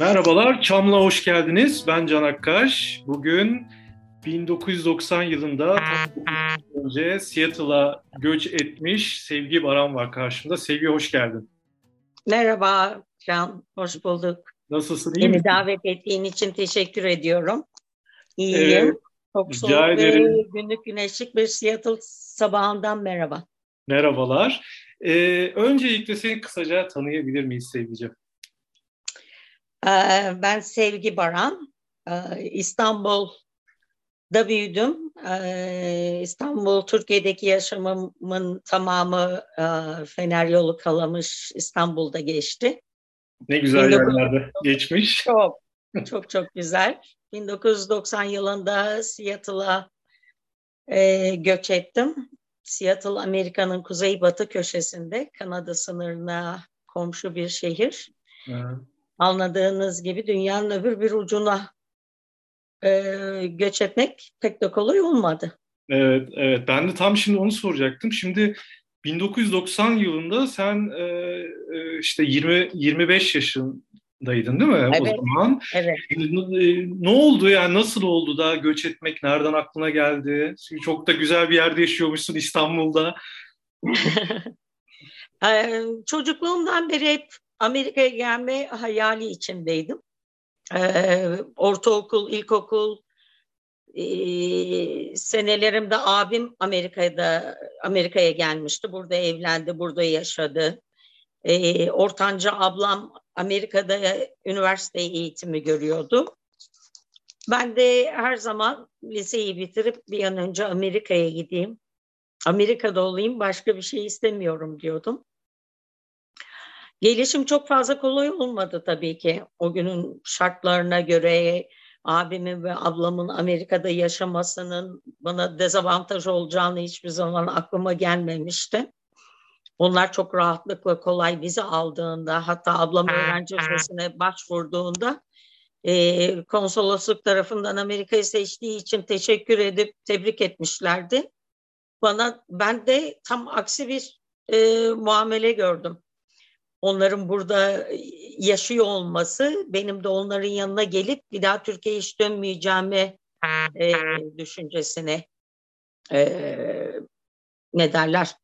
Merhabalar, Çam'la hoş geldiniz. Ben Can Akkaş. Bugün 1990 yılında önce Seattle'a göç etmiş Sevgi Baran var karşımda. Sevgi hoş geldin. Merhaba Can, hoş bulduk. Nasılsın, iyi Beni misin? davet ettiğin için teşekkür ediyorum. İyiyim. Evet, Çok soğuk ve günlük güneşlik bir Seattle sabahından merhaba. Merhabalar. Ee, öncelikle seni kısaca tanıyabilir miyiz Sevgi'ciğim? Ee, ben Sevgi Baran. Ee, İstanbul'da büyüdüm. Ee, İstanbul, Türkiye'deki yaşamımın tamamı e, Fener Yolu Kalamış İstanbul'da geçti. Ne güzel yerlerde geçmiş. Çok, çok çok güzel. 1990 yılında Seattle'a e, göç ettim. Seattle Amerika'nın kuzeybatı köşesinde Kanada sınırına komşu bir şehir. Evet anladığınız gibi dünyanın öbür bir ucuna e, göç etmek pek de kolay olmadı. Evet, evet. Ben de tam şimdi onu soracaktım. Şimdi 1990 yılında sen e, e işte 20 25 yaşındaydın değil mi evet, o zaman? Evet. Ne, ne oldu yani nasıl oldu da göç etmek nereden aklına geldi? Çünkü çok da güzel bir yerde yaşıyormuşsun İstanbul'da. Çocukluğumdan beri hep Amerika'ya gelme hayali içindeydim. Ee, ortaokul, ilkokul e, senelerimde abim Amerika'da Amerika'ya gelmişti. Burada evlendi, burada yaşadı. E, ortanca ablam Amerika'da üniversite eğitimi görüyordu. Ben de her zaman liseyi bitirip bir an önce Amerika'ya gideyim. Amerika'da olayım, başka bir şey istemiyorum diyordum. Gelişim çok fazla kolay olmadı tabii ki. O günün şartlarına göre abimin ve ablamın Amerika'da yaşamasının bana dezavantaj olacağını hiçbir zaman aklıma gelmemişti. Onlar çok rahatlıkla kolay vize aldığında hatta ablam öğrenci vizesine başvurduğunda e, konsolosluk tarafından Amerika'yı seçtiği için teşekkür edip tebrik etmişlerdi. Bana ben de tam aksi bir e, muamele gördüm onların burada yaşıyor olması benim de onların yanına gelip bir daha Türkiye'ye hiç dönmeyeceğimi e, düşüncesine e, ne derler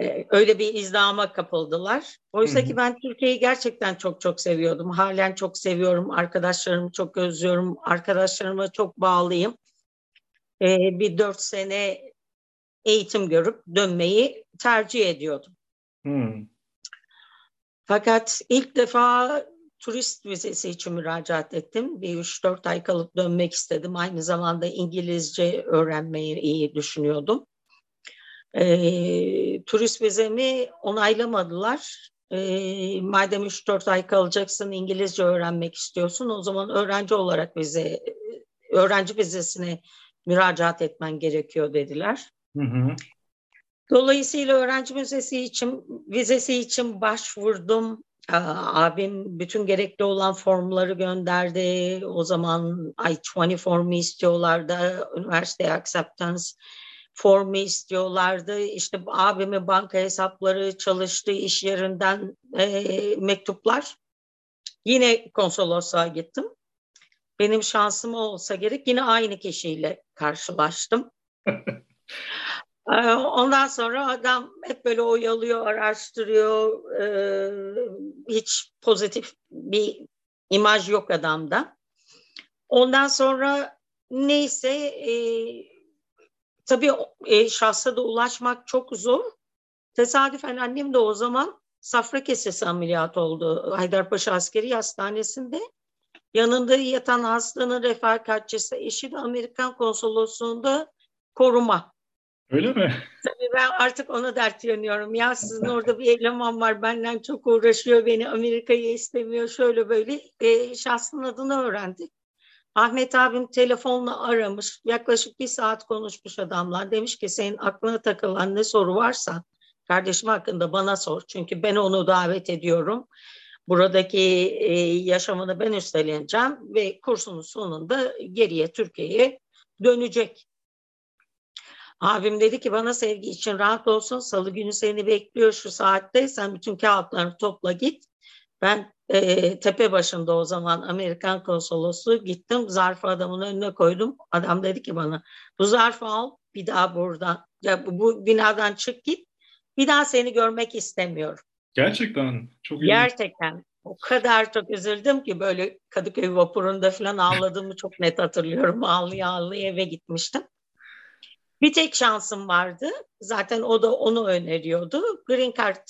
e, öyle bir izdama kapıldılar. Oysa Hı-hı. ki ben Türkiye'yi gerçekten çok çok seviyordum. Halen çok seviyorum. Arkadaşlarımı çok özlüyorum. Arkadaşlarıma çok bağlıyım. E, bir dört sene eğitim görüp dönmeyi tercih ediyordum. Hı. Fakat ilk defa turist vizesi için müracaat ettim. Bir 3-4 ay kalıp dönmek istedim. Aynı zamanda İngilizce öğrenmeyi iyi düşünüyordum. E, turist vizemi onaylamadılar. E, madem 3-4 ay kalacaksın İngilizce öğrenmek istiyorsun o zaman öğrenci olarak vize öğrenci vizesine müracaat etmen gerekiyor dediler. Hı hı. Dolayısıyla öğrenci vizesi için vizesi için başvurdum. Abim bütün gerekli olan formları gönderdi. O zaman I-20 formu istiyorlardı. Üniversite acceptance formu istiyorlardı. İşte abimin banka hesapları çalıştığı iş yerinden e, mektuplar. Yine konsolosluğa gittim. Benim şansım olsa gerek yine aynı kişiyle karşılaştım. Ee, ondan sonra adam hep böyle oyalıyor, araştırıyor. Ee, hiç pozitif bir imaj yok adamda. Ondan sonra neyse e, tabii e, şahsa da ulaşmak çok zor. Tesadüfen annem de o zaman safra kesesi ameliyat oldu Haydarpaşa Askeri Hastanesi'nde. Yanında yatan hastanın refakatçisi eşi de Amerikan konsolosluğunda koruma Öyle mi? Tabii ben artık ona dert yanıyorum. Ya sizin orada bir eleman var benden çok uğraşıyor beni Amerika'ya istemiyor şöyle böyle. E, şahsın adını öğrendik. Ahmet abim telefonla aramış. Yaklaşık bir saat konuşmuş adamlar. Demiş ki senin aklına takılan ne soru varsa kardeşim hakkında bana sor. Çünkü ben onu davet ediyorum. Buradaki e, yaşamını ben üstleneceğim ve kursunun sonunda geriye Türkiye'ye dönecek. Abim dedi ki bana sevgi için rahat olsun. Salı günü seni bekliyor şu saatte. Sen bütün kağıtlarını topla git. Ben e, tepe başında o zaman Amerikan konsolosluğu gittim. Zarfı adamın önüne koydum. Adam dedi ki bana bu zarfı al bir daha buradan ya bu, bu binadan çık git. Bir daha seni görmek istemiyorum. Gerçekten çok iyi. Gerçekten. O kadar çok üzüldüm ki böyle Kadıköy vapurunda falan ağladığımı çok net hatırlıyorum. Ağlıya ağlıya eve gitmiştim. Bir tek şansım vardı. Zaten o da onu öneriyordu. Green Card,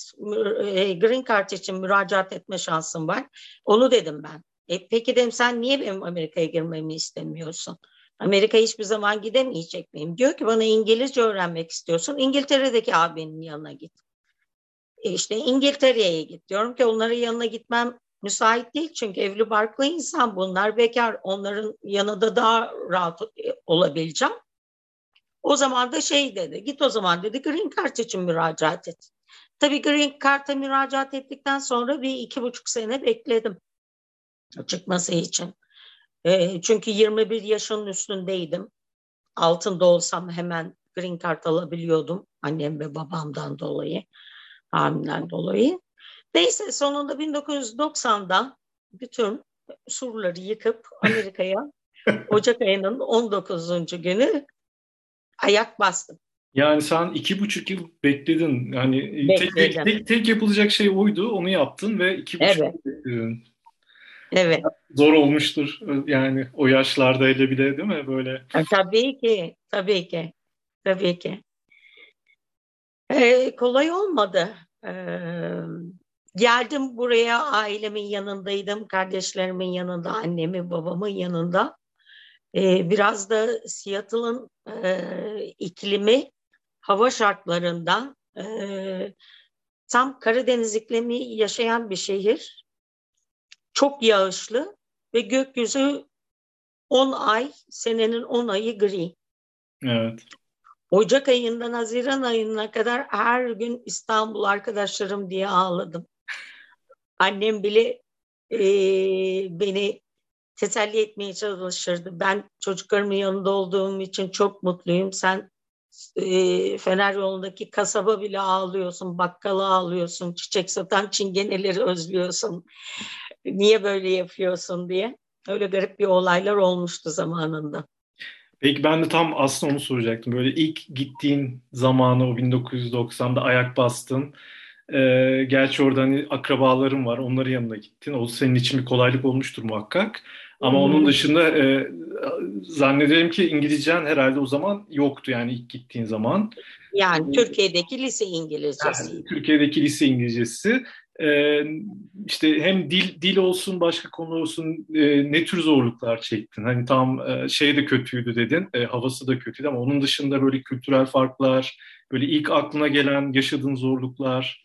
e, Green Card için müracaat etme şansım var. Onu dedim ben. E, peki dedim sen niye benim Amerika'ya girmemi istemiyorsun? Amerika hiçbir zaman gidemeyecek miyim? Diyor ki bana İngilizce öğrenmek istiyorsun. İngiltere'deki abinin yanına git. E işte İngiltere'ye git. Diyorum ki onların yanına gitmem müsait değil. Çünkü evli barklı insan bunlar bekar. Onların yanında daha rahat olabileceğim. O zaman da şey dedi, git o zaman dedi Green Card için müracaat et. Tabii Green Card'a müracaat ettikten sonra bir iki buçuk sene bekledim çıkması için. E, çünkü 21 yaşın üstündeydim. Altında olsam hemen Green Card alabiliyordum annem ve babamdan dolayı, hamileden dolayı. Neyse sonunda 1990'da bütün surları yıkıp Amerika'ya Ocak ayının 19. günü ayak bastım. Yani sen iki buçuk yıl bekledin. Yani tek, tek, tek, tek yapılacak şey oydu. Onu yaptın ve iki buçuk evet. yıl bekledin. Evet. Zor olmuştur yani o yaşlarda hele bile değil mi böyle? Tabii ki, tabii ki, tabii ki. Ee, kolay olmadı. Ee, geldim buraya ailemin yanındaydım, kardeşlerimin yanında, annemin, babamın yanında. Ee, biraz da Seattle'ın e, iklimi, hava şartlarından e, tam Karadeniz iklimi yaşayan bir şehir. Çok yağışlı ve gökyüzü 10 ay, senenin 10 ayı gri. Evet. Ocak ayından Haziran ayına kadar her gün İstanbul arkadaşlarım diye ağladım. Annem bile e, beni teselli etmeye çalışırdı. Ben çocuklarımın yanında olduğum için çok mutluyum. Sen e, Fener yolundaki kasaba bile ağlıyorsun, bakkala ağlıyorsun, çiçek satan çingeneleri özlüyorsun. Niye böyle yapıyorsun diye. Öyle garip bir olaylar olmuştu zamanında. Peki ben de tam aslında onu soracaktım. Böyle ilk gittiğin zamanı o 1990'da ayak bastın. Ee, gerçi orada hani akrabalarım var. Onların yanına gittin. O senin için bir kolaylık olmuştur muhakkak. Ama hmm. onun dışında e, zannederim ki İngilizcen herhalde o zaman yoktu yani ilk gittiğin zaman. Yani Türkiye'deki lise İngilizcesi. Yani, Türkiye'deki lise İngilizcesi. Ee, işte hem dil dil olsun başka konu olsun e, ne tür zorluklar çektin? Hani tam e, şey de kötüydü dedin, e, havası da kötüydü ama onun dışında böyle kültürel farklar, böyle ilk aklına gelen yaşadığın zorluklar.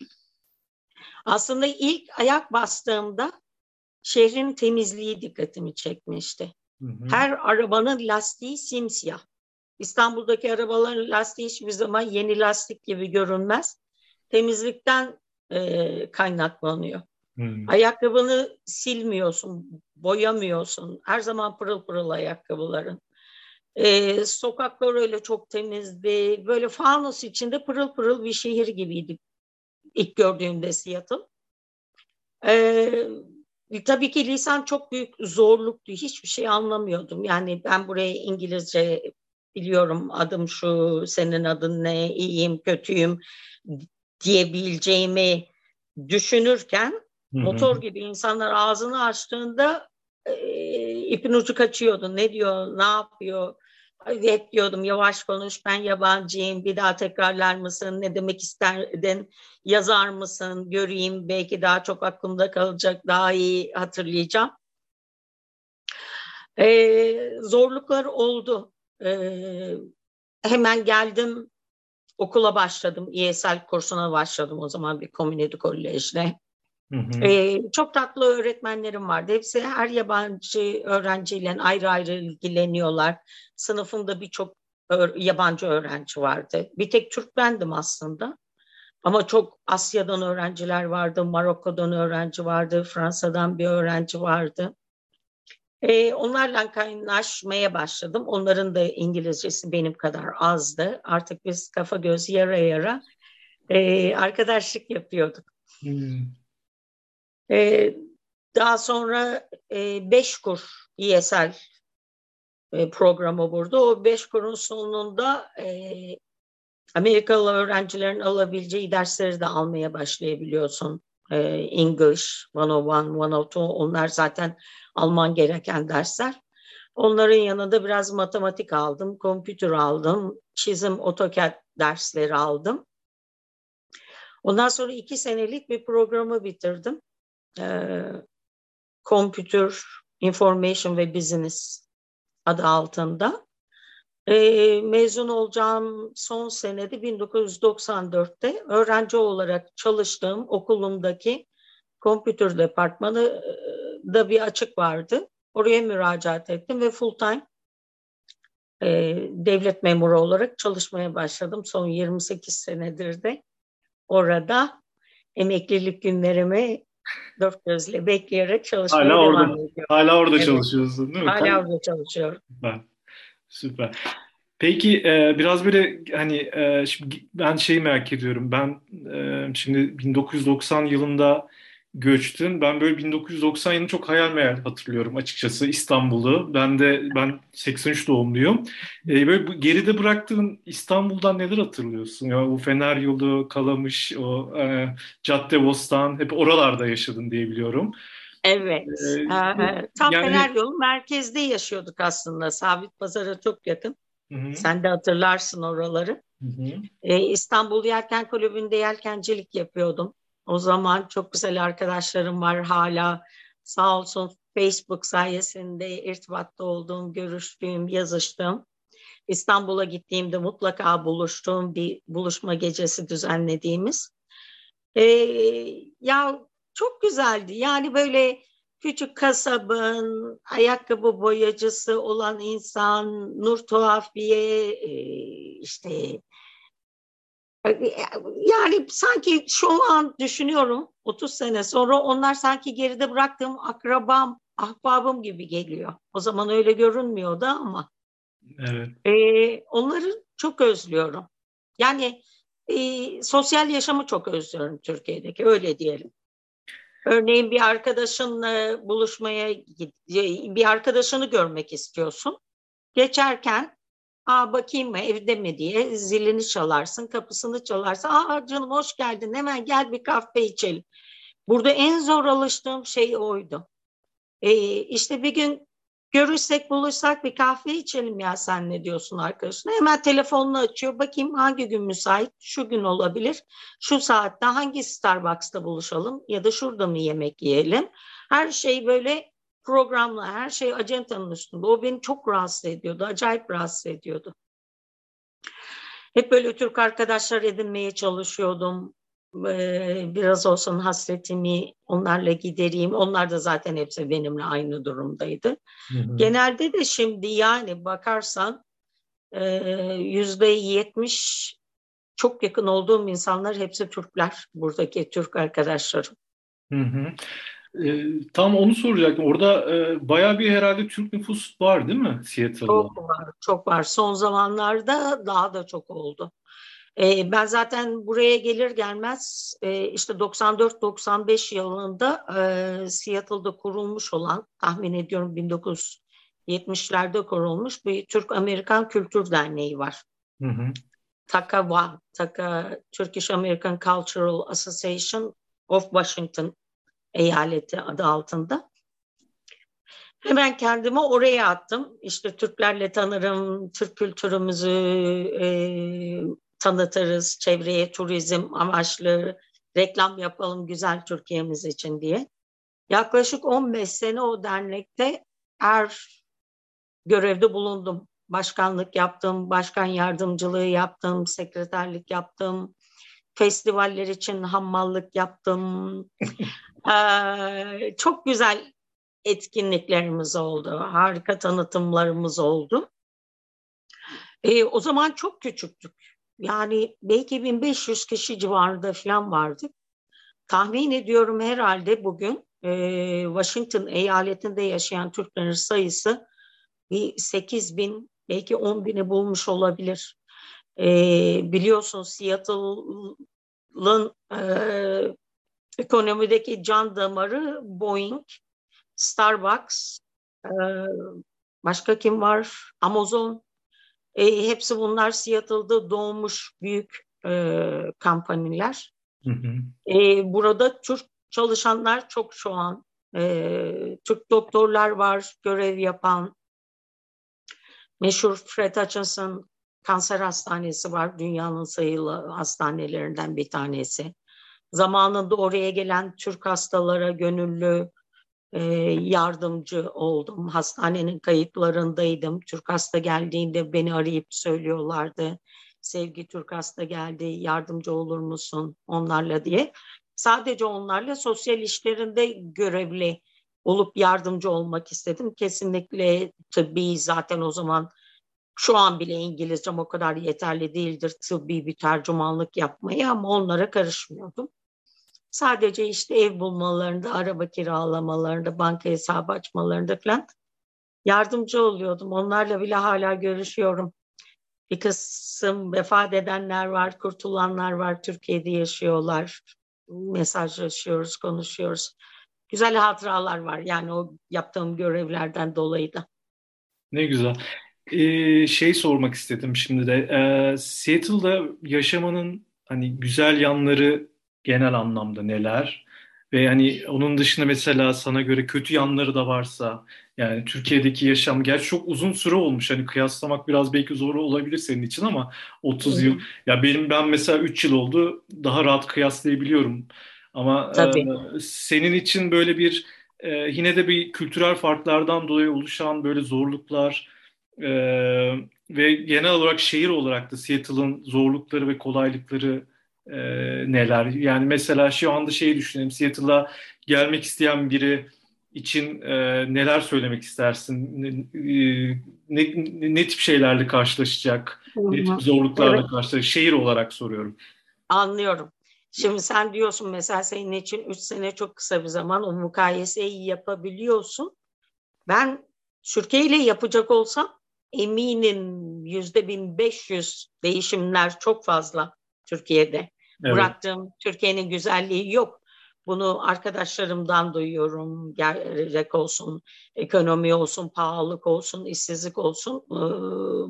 Aslında ilk ayak bastığımda şehrin temizliği dikkatimi çekmişti. Hı hı. Her arabanın lastiği simsiyah. İstanbul'daki arabaların lastiği hiçbir zaman yeni lastik gibi görünmez. Temizlikten e, kaynaklanıyor. Hmm. Ayakkabını silmiyorsun, boyamıyorsun. Her zaman pırıl pırıl ayakkabıların. E, sokaklar öyle çok temizdi. Böyle fanus içinde pırıl pırıl bir şehir gibiydi ilk gördüğümde Seattle. E, tabii ki lisan çok büyük zorluktu. Hiçbir şey anlamıyordum. Yani ben buraya İngilizce biliyorum adım şu, senin adın ne, iyiyim, kötüyüm diyebileceğimi düşünürken Hı-hı. motor gibi insanlar ağzını açtığında e, ipin ucu kaçıyordu. Ne diyor, ne yapıyor? Hep diyordum yavaş konuş ben yabancıyım bir daha tekrarlar mısın ne demek isterdin yazar mısın göreyim belki daha çok aklımda kalacak daha iyi hatırlayacağım. Ee, zorluklar oldu. Ee, hemen geldim okula başladım. ESL kursuna başladım o zaman bir community kolejde. Ee, çok tatlı öğretmenlerim vardı. Hepsi her yabancı öğrenciyle ayrı ayrı ilgileniyorlar. Sınıfımda birçok yabancı öğrenci vardı. Bir tek Türk bendim aslında. Ama çok Asya'dan öğrenciler vardı, Marokko'dan öğrenci vardı, Fransa'dan bir öğrenci vardı. E, onlarla kaynaşmaya başladım. Onların da İngilizcesi benim kadar azdı. Artık biz kafa göz yara yara e, arkadaşlık yapıyorduk. Hmm. E, daha sonra e, beş kur ESL e, programı burada. O beş kurun sonunda e, Amerikalı öğrencilerin alabileceği dersleri de almaya başlayabiliyorsun. E, English 101, 102 onlar zaten alman gereken dersler. Onların yanında biraz matematik aldım, kompütür aldım, çizim, AutoCAD dersleri aldım. Ondan sonra iki senelik bir programı bitirdim. Ee, Computer Information ve Business adı altında. Ee, mezun olacağım son senede 1994'te öğrenci olarak çalıştığım okulumdaki kompütür departmanı da bir açık vardı. Oraya müracaat ettim ve full time e, devlet memuru olarak çalışmaya başladım. Son 28 senedir de orada emeklilik günlerimi dört gözle bekleyerek çalışmaya hala devam orada, ediyorum. Hala orada evet. çalışıyorsun değil mi? Hala orada çalışıyorum. Süper. Süper. Peki e, biraz böyle hani e, şimdi ben şeyi merak ediyorum. Ben e, şimdi 1990 yılında göçtün. Ben böyle 1990 yılını çok hayal meyal hatırlıyorum açıkçası İstanbul'u. Ben de ben 83 doğumluyum. Ee, böyle geride bıraktığın İstanbul'dan neler hatırlıyorsun? Ya o Fener Yolu, Kalamış, o e, Cadde Bostan hep oralarda yaşadın diye biliyorum. Evet. Ee, ee, tam yani... Fener Yolu merkezde yaşıyorduk aslında. Sabit Pazar'a çok yakın. Hı-hı. Sen de hatırlarsın oraları. Ee, İstanbul Yelken Kulübü'nde yelkencilik yapıyordum. O zaman çok güzel arkadaşlarım var hala. Sağ olsun Facebook sayesinde irtibatta olduğum, görüştüğüm, yazıştığım. İstanbul'a gittiğimde mutlaka buluştuğum bir buluşma gecesi düzenlediğimiz. Ee, ya çok güzeldi. Yani böyle küçük kasabın ayakkabı boyacısı olan insan, Nur Tuhafiye, işte yani sanki şu an düşünüyorum 30 sene sonra onlar sanki geride bıraktığım akrabam, ahbabım gibi geliyor. O zaman öyle görünmüyordu ama. Evet. E, onları çok özlüyorum. Yani e, sosyal yaşamı çok özlüyorum Türkiye'deki öyle diyelim. Örneğin bir arkadaşınla buluşmaya bir arkadaşını görmek istiyorsun. Geçerken Aa bakayım mı evde mi diye zilini çalarsın, kapısını çalarsın. Aa canım hoş geldin hemen gel bir kahve içelim. Burada en zor alıştığım şey oydu. Ee, işte bir gün görürsek buluşsak bir kahve içelim ya sen ne diyorsun arkadaşına. Hemen telefonunu açıyor bakayım hangi gün müsait şu gün olabilir. Şu saatte hangi Starbucks'ta buluşalım ya da şurada mı yemek yiyelim. Her şey böyle programla her şey acentanın üstünde. O beni çok rahatsız ediyordu. Acayip rahatsız ediyordu. Hep böyle Türk arkadaşlar edinmeye çalışıyordum. Ee, biraz olsun hasretimi onlarla gidereyim. Onlar da zaten hepsi benimle aynı durumdaydı. Hı hı. Genelde de şimdi yani bakarsan e, yüzde yetmiş çok yakın olduğum insanlar hepsi Türkler. Buradaki Türk arkadaşlarım. Hı hı. E, tam onu soracaktım. Orada e, bayağı bir herhalde Türk nüfus var değil mi Seattle'da? Çok var, çok var. Son zamanlarda daha da çok oldu. E, ben zaten buraya gelir gelmez e, işte 94-95 yılında e, Seattle'da kurulmuş olan tahmin ediyorum 1970'lerde kurulmuş bir Türk-Amerikan Kültür Derneği var. Hı hı. TACA TACA Turkish American Cultural Association of Washington eyaleti adı altında. Hemen kendimi oraya attım. İşte Türklerle tanırım, Türk kültürümüzü e, tanıtırız, çevreye turizm amaçlı reklam yapalım güzel Türkiye'miz için diye. Yaklaşık 15 sene o dernekte er görevde bulundum. Başkanlık yaptım, başkan yardımcılığı yaptım, sekreterlik yaptım, festivaller için hammallık yaptım. ee, çok güzel etkinliklerimiz oldu. Harika tanıtımlarımız oldu. Ee, o zaman çok küçüktük. Yani belki 1500 kişi civarında falan vardık. Tahmin ediyorum herhalde bugün e, Washington eyaletinde yaşayan Türklerin sayısı bir 8 bin belki 10 bini bulmuş olabilir. E, biliyorsun Seattle'ın e, Ekonomideki can damarı Boeing, Starbucks, e, başka kim var? Amazon. E, hepsi bunlar Seattle'da doğmuş büyük e, kampanyalar. Hı hı. E, burada Türk çalışanlar çok şu an. E, Türk doktorlar var görev yapan. Meşhur Fred Hutchinson Kanser Hastanesi var. Dünyanın sayılı hastanelerinden bir tanesi. Zamanında oraya gelen Türk hastalara gönüllü e, yardımcı oldum. Hastanenin kayıtlarındaydım. Türk hasta geldiğinde beni arayıp söylüyorlardı. Sevgi Türk hasta geldi, yardımcı olur musun onlarla diye. Sadece onlarla sosyal işlerinde görevli olup yardımcı olmak istedim. Kesinlikle tıbbi zaten o zaman şu an bile İngilizcem o kadar yeterli değildir tıbbi bir tercümanlık yapmaya ama onlara karışmıyordum. Sadece işte ev bulmalarında, araba kiralamalarında, banka hesabı açmalarında falan yardımcı oluyordum. Onlarla bile hala görüşüyorum. Bir kısım vefat edenler var, kurtulanlar var, Türkiye'de yaşıyorlar. Mesajlaşıyoruz, konuşuyoruz. Güzel hatıralar var yani o yaptığım görevlerden dolayı da. Ne güzel. Ee, şey sormak istedim şimdi de. Ee, Seattle'da yaşamanın hani güzel yanları genel anlamda neler? Ve yani onun dışında mesela sana göre kötü yanları da varsa yani Türkiye'deki yaşam gerçi çok uzun süre olmuş. Hani kıyaslamak biraz belki zor olabilir senin için ama 30 yıl ya benim ben mesela 3 yıl oldu daha rahat kıyaslayabiliyorum. Ama e, senin için böyle bir e, yine de bir kültürel farklardan dolayı oluşan böyle zorluklar e, ve genel olarak şehir olarak da Seattle'ın zorlukları ve kolaylıkları e, neler? Yani mesela şu anda şeyi düşünelim. Seattle'a gelmek isteyen biri için e, neler söylemek istersin? E, ne, ne tip şeylerle karşılaşacak? Ne tip zorluklarla evet. karşılaşacak? Şehir olarak soruyorum. Anlıyorum. Şimdi sen diyorsun mesela senin için 3 sene çok kısa bir zaman o mukayeseyi yapabiliyorsun. Ben Türkiye ile yapacak olsam eminim yüzde 1500 değişimler çok fazla Türkiye'de. Evet. Bıraktığım Türkiye'nin güzelliği yok. Bunu arkadaşlarımdan duyuyorum. Gerek olsun, ekonomi olsun, pahalılık olsun, işsizlik olsun. Ee,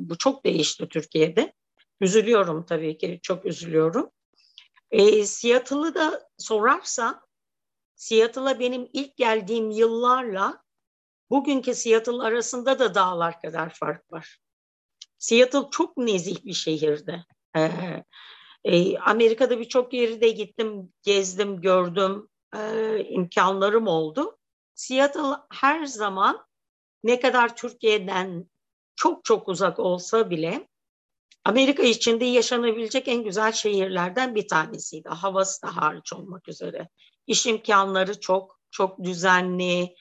bu çok değişti Türkiye'de. Üzülüyorum tabii ki, çok üzülüyorum. E, Seattle'ı da sorarsa, Seattle'a benim ilk geldiğim yıllarla bugünkü Seattle arasında da dağlar kadar fark var. Seattle çok nezih bir şehirdi. Ee, e, Amerika'da birçok yeri de gittim, gezdim, gördüm, e, imkanlarım oldu. Seattle her zaman ne kadar Türkiye'den çok çok uzak olsa bile Amerika içinde yaşanabilecek en güzel şehirlerden bir tanesiydi. Havası da hariç olmak üzere. İş imkanları çok, çok düzenli,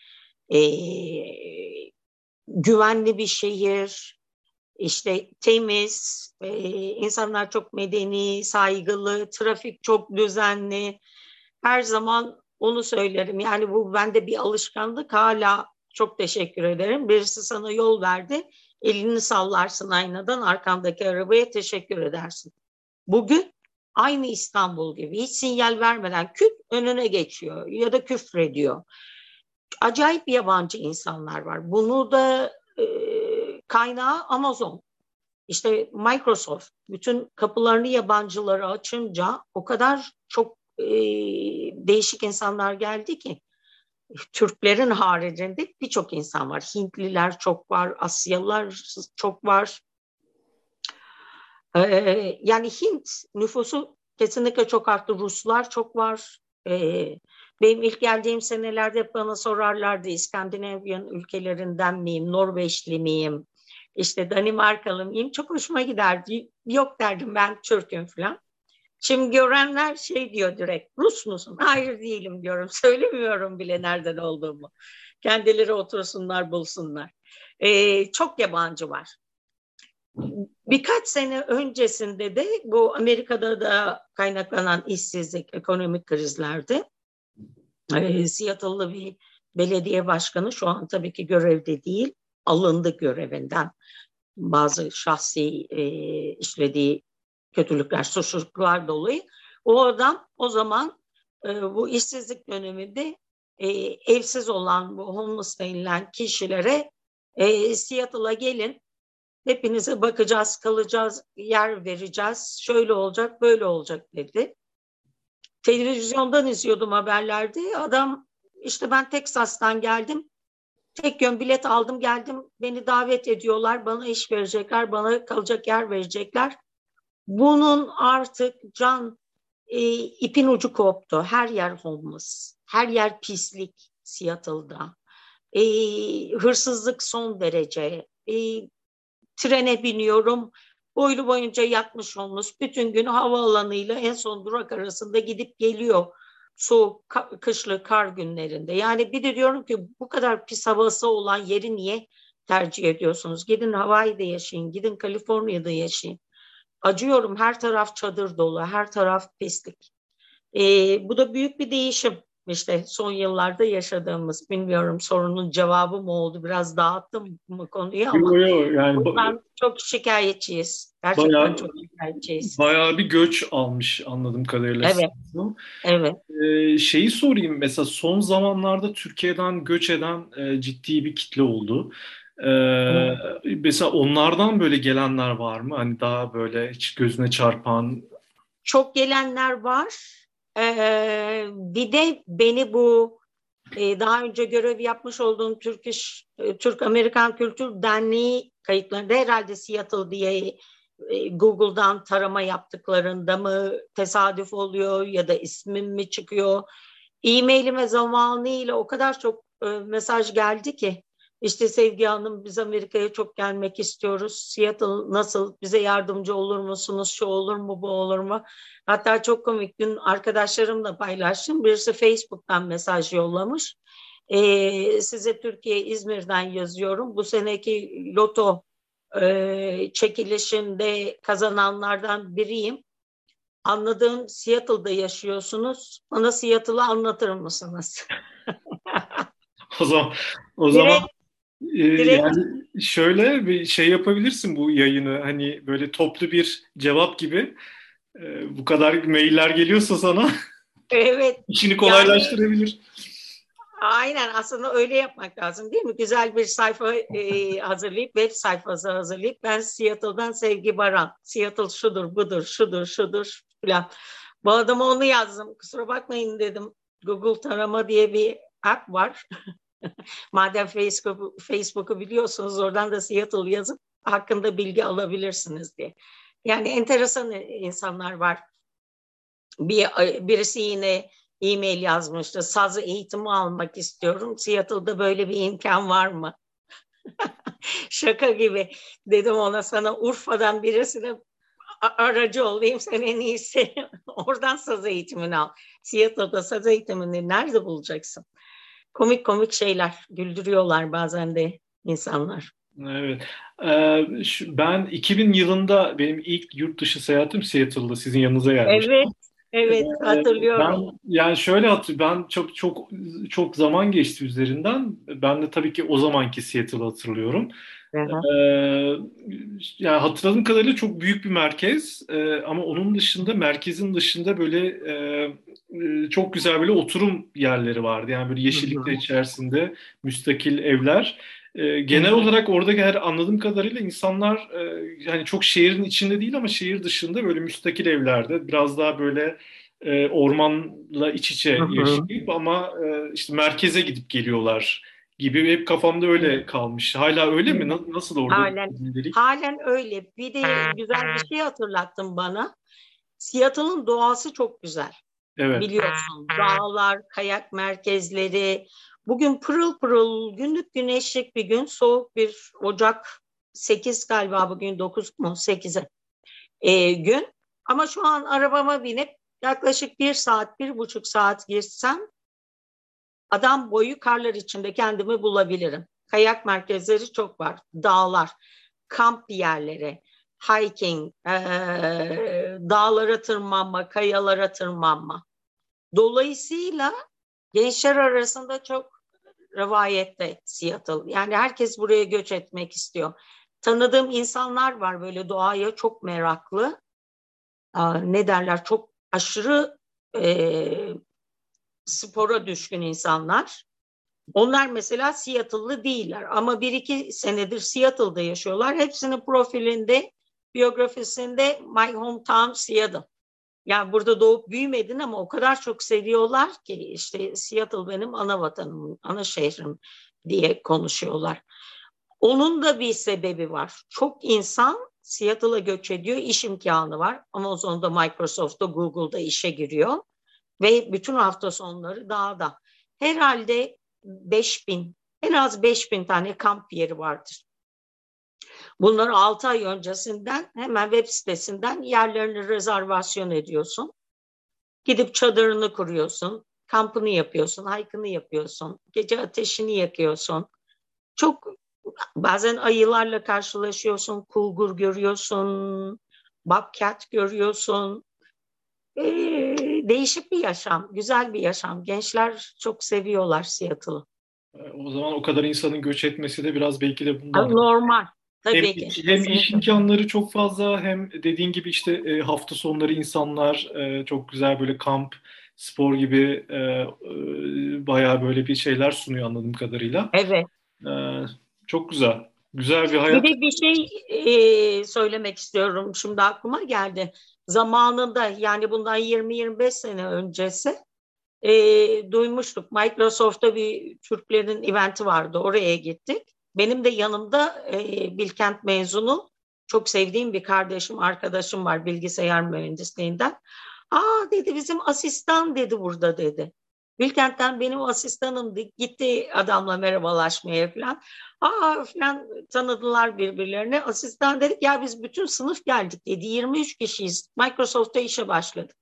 e, güvenli bir şehir işte temiz, e, insanlar çok medeni, saygılı, trafik çok düzenli. Her zaman onu söylerim. Yani bu bende bir alışkanlık. Hala çok teşekkür ederim. Birisi sana yol verdi. Elini sallarsın aynadan arkandaki arabaya teşekkür edersin. Bugün aynı İstanbul gibi hiç sinyal vermeden küt önüne geçiyor ya da küfrediyor. Acayip yabancı insanlar var. Bunu da e, kaynağı Amazon. İşte Microsoft bütün kapılarını yabancılara açınca o kadar çok e, değişik insanlar geldi ki Türklerin haricinde birçok insan var. Hintliler çok var, Asyalılar çok var. Ee, yani Hint nüfusu kesinlikle çok arttı. Ruslar çok var. Ee, benim ilk geldiğim senelerde bana sorarlardı İskandinavyan ülkelerinden miyim, Norveçli miyim, işte Danimarkalı mıyım çok hoşuma giderdi. Yok derdim ben Türk'üm falan. Şimdi görenler şey diyor direkt Rus musun? Hayır değilim diyorum. Söylemiyorum bile nereden olduğumu. Kendileri otursunlar bulsunlar. Ee, çok yabancı var. Birkaç sene öncesinde de bu Amerika'da da kaynaklanan işsizlik, ekonomik krizlerde e, Seattle'lı bir belediye başkanı şu an tabii ki görevde değil alındı görevinden bazı şahsi e, işlediği kötülükler, suçluluklar dolayı. O adam o zaman e, bu işsizlik döneminde e, evsiz olan bu homeless denilen kişilere e, Seattle'a gelin hepinize bakacağız, kalacağız, yer vereceğiz, şöyle olacak, böyle olacak dedi. Televizyondan izliyordum haberlerde. Adam işte ben Teksas'tan geldim. Tek yön bilet aldım geldim. Beni davet ediyorlar. Bana iş verecekler. Bana kalacak yer verecekler. Bunun artık can e, ipin ucu koptu. Her yer homeless. Her yer pislik Seattle'da. E, hırsızlık son derece. E, trene biniyorum. Boylu boyunca yatmış olmuş. Bütün gün havaalanıyla en son durak arasında gidip geliyor. Soğuk, ka- kışlı, kar günlerinde. Yani bir de diyorum ki bu kadar pis havası olan yeri niye tercih ediyorsunuz? Gidin Hawaii'de yaşayın, gidin Kaliforniya'da yaşayın. Acıyorum her taraf çadır dolu, her taraf pislik. Ee, bu da büyük bir değişim işte son yıllarda yaşadığımız bilmiyorum sorunun cevabı mı oldu biraz dağıttım mı konuyu ama yo, yo, yani bundan çok şikayetçiyiz. Gerçekten bayağı, çok şikayetçiyiz. Bayağı bir göç almış anladığım kadarıyla. Evet. Evet. Ee, şeyi sorayım mesela son zamanlarda Türkiye'den göç eden e, ciddi bir kitle oldu. Ee, mesela onlardan böyle gelenler var mı? Hani daha böyle hiç gözüne çarpan. Çok gelenler var. Ee, bir de beni bu e, daha önce görev yapmış olduğum Türk İş, e, Türk Amerikan Kültür Derneği kayıtlarında herhalde Seattle diye e, Google'dan tarama yaptıklarında mı tesadüf oluyor ya da ismim mi çıkıyor? E-mailime zamanıyla o kadar çok e, mesaj geldi ki işte Sevgi Hanım biz Amerika'ya çok gelmek istiyoruz. Seattle nasıl? Bize yardımcı olur musunuz? Şu olur mu? Bu olur mu? Hatta çok komik dün arkadaşlarımla paylaştım. Birisi Facebook'tan mesaj yollamış. Ee, size Türkiye İzmir'den yazıyorum. Bu seneki loto e, çekilişinde kazananlardan biriyim. Anladığım Seattle'da yaşıyorsunuz. Bana Seattle'ı anlatır mısınız? o zaman o Direkt, zaman ee, yani şöyle bir şey yapabilirsin bu yayını hani böyle toplu bir cevap gibi ee, bu kadar mailler geliyorsa sana evet işini kolaylaştırabilir. Yani, aynen aslında öyle yapmak lazım değil mi? Güzel bir sayfa e, hazırlayıp web sayfası hazırlayıp ben Seattle'dan Sevgi Baran. Seattle şudur budur şudur şudur falan. Bu adama onu yazdım. Kusura bakmayın dedim. Google tarama diye bir app var. Madem Facebook, Facebook'u biliyorsunuz oradan da Seattle yazıp hakkında bilgi alabilirsiniz diye. Yani enteresan insanlar var. Bir, birisi yine e-mail yazmıştı. Saz eğitimi almak istiyorum. Seattle'da böyle bir imkan var mı? Şaka gibi. Dedim ona sana Urfa'dan birisine aracı olayım sen en iyisi oradan saz eğitimini al. Seattle'da saz eğitimini nerede bulacaksın? Komik komik şeyler güldürüyorlar bazen de insanlar. Evet. Ee, ben 2000 yılında benim ilk yurt dışı seyahatim Seattle'da sizin yanınıza gelmiştim. Evet. Evet ee, hatırlıyorum. Ben, yani şöyle hatırlıyorum. Ben çok çok çok zaman geçti üzerinden. Ben de tabii ki o zamanki Seattle'ı hatırlıyorum. Ee, yani hatırladığım kadarıyla çok büyük bir merkez ee, ama onun dışında merkezin dışında böyle e, e, çok güzel böyle oturum yerleri vardı. Yani böyle yeşillikler içerisinde müstakil evler. E, genel olarak orada her anladığım kadarıyla insanlar e, yani çok şehrin içinde değil ama şehir dışında böyle müstakil evlerde biraz daha böyle e, ormanla iç içe yaşayıp ama e, işte merkeze gidip geliyorlar gibi hep kafamda öyle kalmış. Hala öyle mi? Nasıl orada? Halen, halen öyle. Bir de güzel bir şey hatırlattın bana. Seattle'ın doğası çok güzel. Evet. Biliyorsun dağlar, kayak merkezleri. Bugün pırıl pırıl günlük güneşlik bir gün soğuk bir Ocak 8 galiba bugün 9 mu 8'e ee, gün. Ama şu an arabama binip yaklaşık bir saat, bir buçuk saat girsem adam boyu karlar içinde kendimi bulabilirim. Kayak merkezleri çok var. Dağlar, kamp yerleri, hiking, ee, dağlara tırmanma, kayalara tırmanma. Dolayısıyla gençler arasında çok rivayette Seattle. Yani herkes buraya göç etmek istiyor. Tanıdığım insanlar var böyle doğaya çok meraklı. Ne derler çok aşırı e, spora düşkün insanlar. Onlar mesela Seattle'lı değiller ama bir iki senedir Seattle'da yaşıyorlar. Hepsinin profilinde, biyografisinde My Hometown Seattle. Yani burada doğup büyümedin ama o kadar çok seviyorlar ki işte Seattle benim ana vatanım, ana şehrim diye konuşuyorlar. Onun da bir sebebi var. Çok insan Seattle'a göç ediyor, iş imkanı var. Amazon'da, Microsoft'ta, Google'da işe giriyor ve bütün hafta sonları dağda. Herhalde 5000, en az 5000 tane kamp yeri vardır. Bunları 6 ay öncesinden hemen web sitesinden yerlerini rezervasyon ediyorsun. Gidip çadırını kuruyorsun, kampını yapıyorsun, haykını yapıyorsun, gece ateşini yakıyorsun. Çok bazen ayılarla karşılaşıyorsun, kulgur görüyorsun, bobcat görüyorsun. Ee, değişik bir yaşam, güzel bir yaşam. Gençler çok seviyorlar Seattle'ı. O zaman o kadar insanın göç etmesi de biraz belki de bundan. Normal. Tabii hem, ki. hem iş imkanları çok fazla hem dediğin gibi işte e, hafta sonları insanlar e, çok güzel böyle kamp, spor gibi e, e, bayağı böyle bir şeyler sunuyor anladığım kadarıyla. Evet. E, çok güzel. Güzel bir hayat. Bir de bir şey e, söylemek istiyorum. Şimdi aklıma geldi. Zamanında yani bundan 20-25 sene öncesi e, duymuştuk. Microsoft'ta bir Türklerin eventi vardı. Oraya gittik. Benim de yanımda e, Bilkent mezunu çok sevdiğim bir kardeşim, arkadaşım var bilgisayar mühendisliğinden. Aa dedi bizim asistan dedi burada dedi. Bilkent'ten benim asistanımdı. Gitti adamla merhabalaşmaya falan. Aa falan tanıdılar birbirlerini. Asistan dedik ya biz bütün sınıf geldik dedi. 23 kişiyiz. Microsoft'ta işe başladık.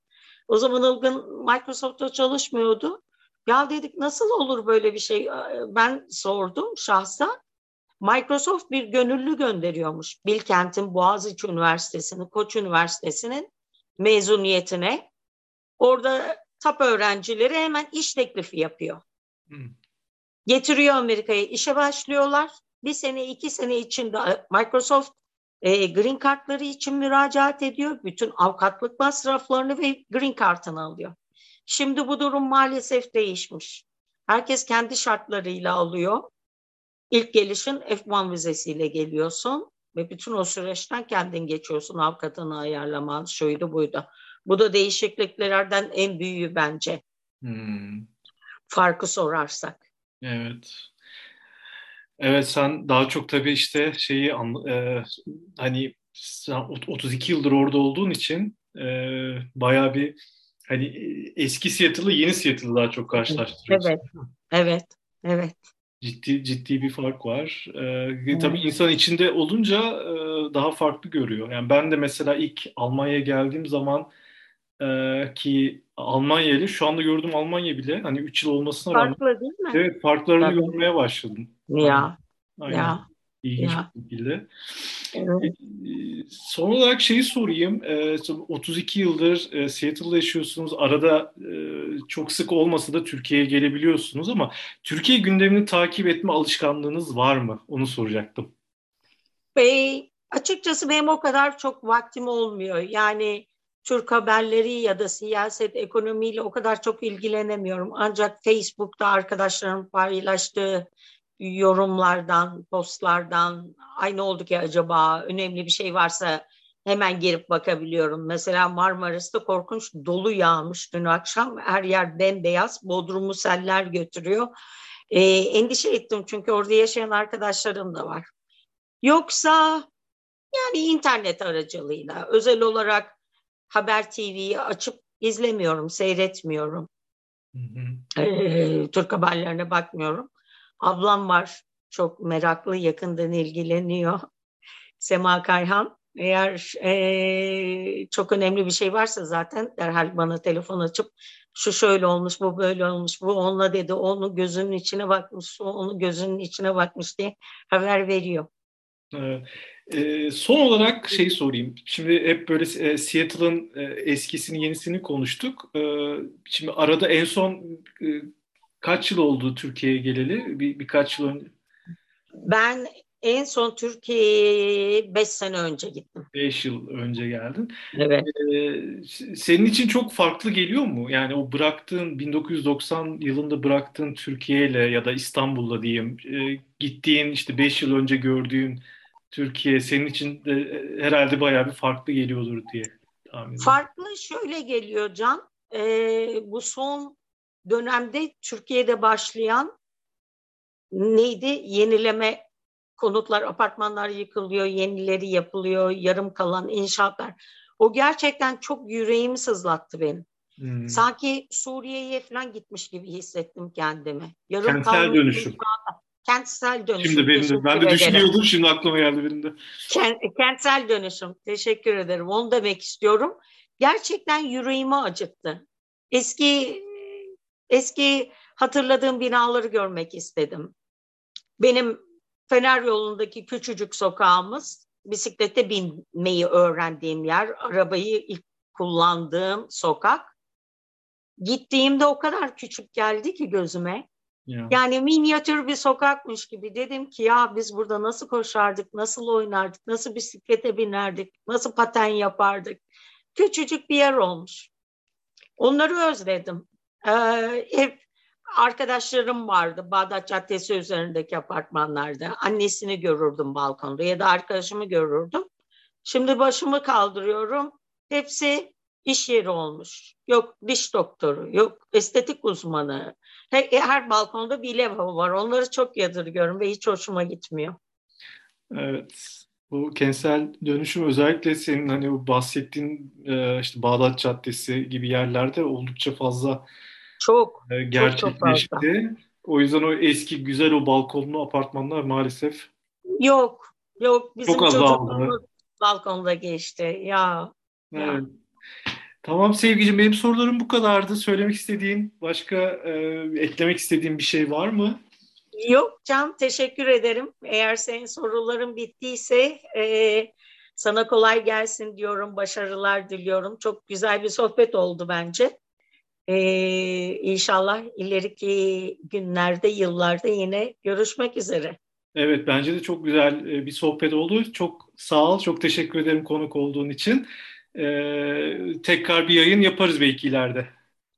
O zaman Ilgın Microsoft'ta çalışmıyordu. Ya dedik nasıl olur böyle bir şey? Ben sordum şahsa. Microsoft bir gönüllü gönderiyormuş. Bilkent'in Boğaziçi Üniversitesi'nin, Koç Üniversitesi'nin mezuniyetine. Orada tap öğrencileri hemen iş teklifi yapıyor. Hmm. Getiriyor Amerika'ya işe başlıyorlar. Bir sene iki sene içinde Microsoft e, green kartları için müracaat ediyor. Bütün avukatlık masraflarını ve green kartını alıyor. Şimdi bu durum maalesef değişmiş. Herkes kendi şartlarıyla alıyor. İlk gelişin F1 vizesiyle geliyorsun ve bütün o süreçten kendin geçiyorsun. Avukatını ayarlaman, şuydu buydu. Bu da değişikliklerden en büyüğü bence. Hmm. Farkı sorarsak. Evet. Evet sen daha çok tabii işte şeyi e, hani sen 32 yıldır orada olduğun için e, bayağı bir hani eski Seattle'ı yeni Seattle'ı daha çok karşılaştırıyorsun. Evet. Evet. Evet. Ciddi ciddi bir fark var. Ee, tabii insan içinde olunca e, daha farklı görüyor. Yani ben de mesela ilk Almanya'ya geldiğim zaman e, ki Almanya ile şu anda gördüğüm Almanya bile hani 3 yıl olmasına rağmen Farklı değil mi? Evet, farklarını Tabii. görmeye başladım. Ya. Aynen. Ya. İlginç ya. bir şekilde. Evet. E, son olarak şeyi sorayım. 32 yıldır e, Seattle'da yaşıyorsunuz. Arada e, çok sık olmasa da Türkiye'ye gelebiliyorsunuz ama Türkiye gündemini takip etme alışkanlığınız var mı? Onu soracaktım. Bey, açıkçası benim o kadar çok vaktim olmuyor. Yani Türk haberleri ya da siyaset, ekonomiyle o kadar çok ilgilenemiyorum. Ancak Facebook'ta arkadaşlarım paylaştığı yorumlardan, postlardan ay ne oldu ki acaba önemli bir şey varsa hemen girip bakabiliyorum. Mesela Marmaris'te korkunç dolu yağmış dün akşam. Her yer bembeyaz. Bodrumu seller götürüyor. Ee, endişe ettim çünkü orada yaşayan arkadaşlarım da var. Yoksa yani internet aracılığıyla özel olarak Haber TV'yi açıp izlemiyorum, seyretmiyorum. Hı hı. Ee, Türk haberlerine bakmıyorum. Ablam var, çok meraklı, yakından ilgileniyor. Sema Kayhan. Eğer e, çok önemli bir şey varsa zaten derhal bana telefon açıp şu şöyle olmuş, bu böyle olmuş, bu onunla dedi, onun gözünün içine bakmış, o onun gözünün içine bakmış diye haber veriyor. Evet. E, son olarak şey sorayım. Şimdi hep böyle e, Seattle'ın e, eskisini yenisini konuştuk. E, şimdi arada en son e, kaç yıl oldu Türkiye'ye geleli? Bir, birkaç yıl önce. Ben en son Türkiye'ye 5 sene önce gittim. 5 yıl önce geldin. Evet. Ee, senin için çok farklı geliyor mu? Yani o bıraktığın 1990 yılında bıraktığın Türkiye ile ya da İstanbul'la diyeyim e, gittiğin işte 5 yıl önce gördüğün Türkiye senin için de e, herhalde bayağı bir farklı geliyordur diye tahmin ediyorum. Farklı şöyle geliyor Can. E, bu son dönemde Türkiye'de başlayan neydi? Yenileme konutlar, apartmanlar yıkılıyor, yenileri yapılıyor, yarım kalan inşaatlar. O gerçekten çok yüreğimi sızlattı benim. Hmm. Sanki Suriye'ye falan gitmiş gibi hissettim kendimi. Yarım Kentsel dönüşüm. Kentsel dönüşüm. Şimdi benim de, ben de düşünüyordum şimdi aklıma geldi benim de. Kentsel dönüşüm. Teşekkür ederim. Onu demek istiyorum. Gerçekten yüreğimi acıttı. Eski eski hatırladığım binaları görmek istedim. Benim Fener yolundaki küçücük sokağımız bisiklete binmeyi öğrendiğim yer, arabayı ilk kullandığım sokak. Gittiğimde o kadar küçük geldi ki gözüme. Yeah. Yani minyatür bir sokakmış gibi dedim ki ya biz burada nasıl koşardık, nasıl oynardık, nasıl bisiklete binerdik, nasıl paten yapardık. Küçücük bir yer olmuş. Onları özledim. Ee, hep arkadaşlarım vardı Bağdat Caddesi üzerindeki apartmanlarda. Annesini görürdüm balkonda ya da arkadaşımı görürdüm. Şimdi başımı kaldırıyorum. Hepsi iş yeri olmuş. Yok diş doktoru, yok estetik uzmanı. Her, her balkonda bir lavabo var. Onları çok yadırgıyorum ve hiç hoşuma gitmiyor. Evet. Bu kentsel dönüşüm özellikle senin hani bu bahsettiğin e, işte Bağdat Caddesi gibi yerlerde oldukça fazla çok gerçekleşti. Çok, çok o yüzden o eski güzel o balkonlu apartmanlar maalesef yok. Yok bizim çok çocukluğumuz balkonda geçti. Ya. Evet. Ya. Tamam sevgicim benim sorularım bu kadardı. Söylemek istediğin başka e, eklemek istediğin bir şey var mı? Yok Can teşekkür ederim. Eğer senin soruların bittiyse e, sana kolay gelsin diyorum. Başarılar diliyorum. Çok güzel bir sohbet oldu bence. Ee, inşallah ileriki günlerde, yıllarda yine görüşmek üzere. Evet, bence de çok güzel e, bir sohbet oldu. Çok sağ ol, çok teşekkür ederim konuk olduğun için. Ee, tekrar bir yayın yaparız belki ileride.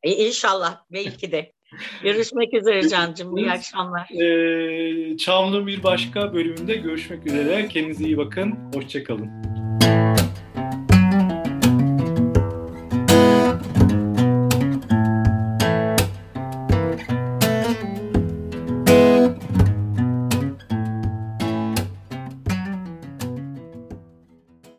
E, inşallah, belki de. Görüşmek üzere Can'cığım. İyi akşamlar. Ee, Çamlı bir başka bölümünde görüşmek üzere. Kendinize iyi bakın. Hoşçakalın.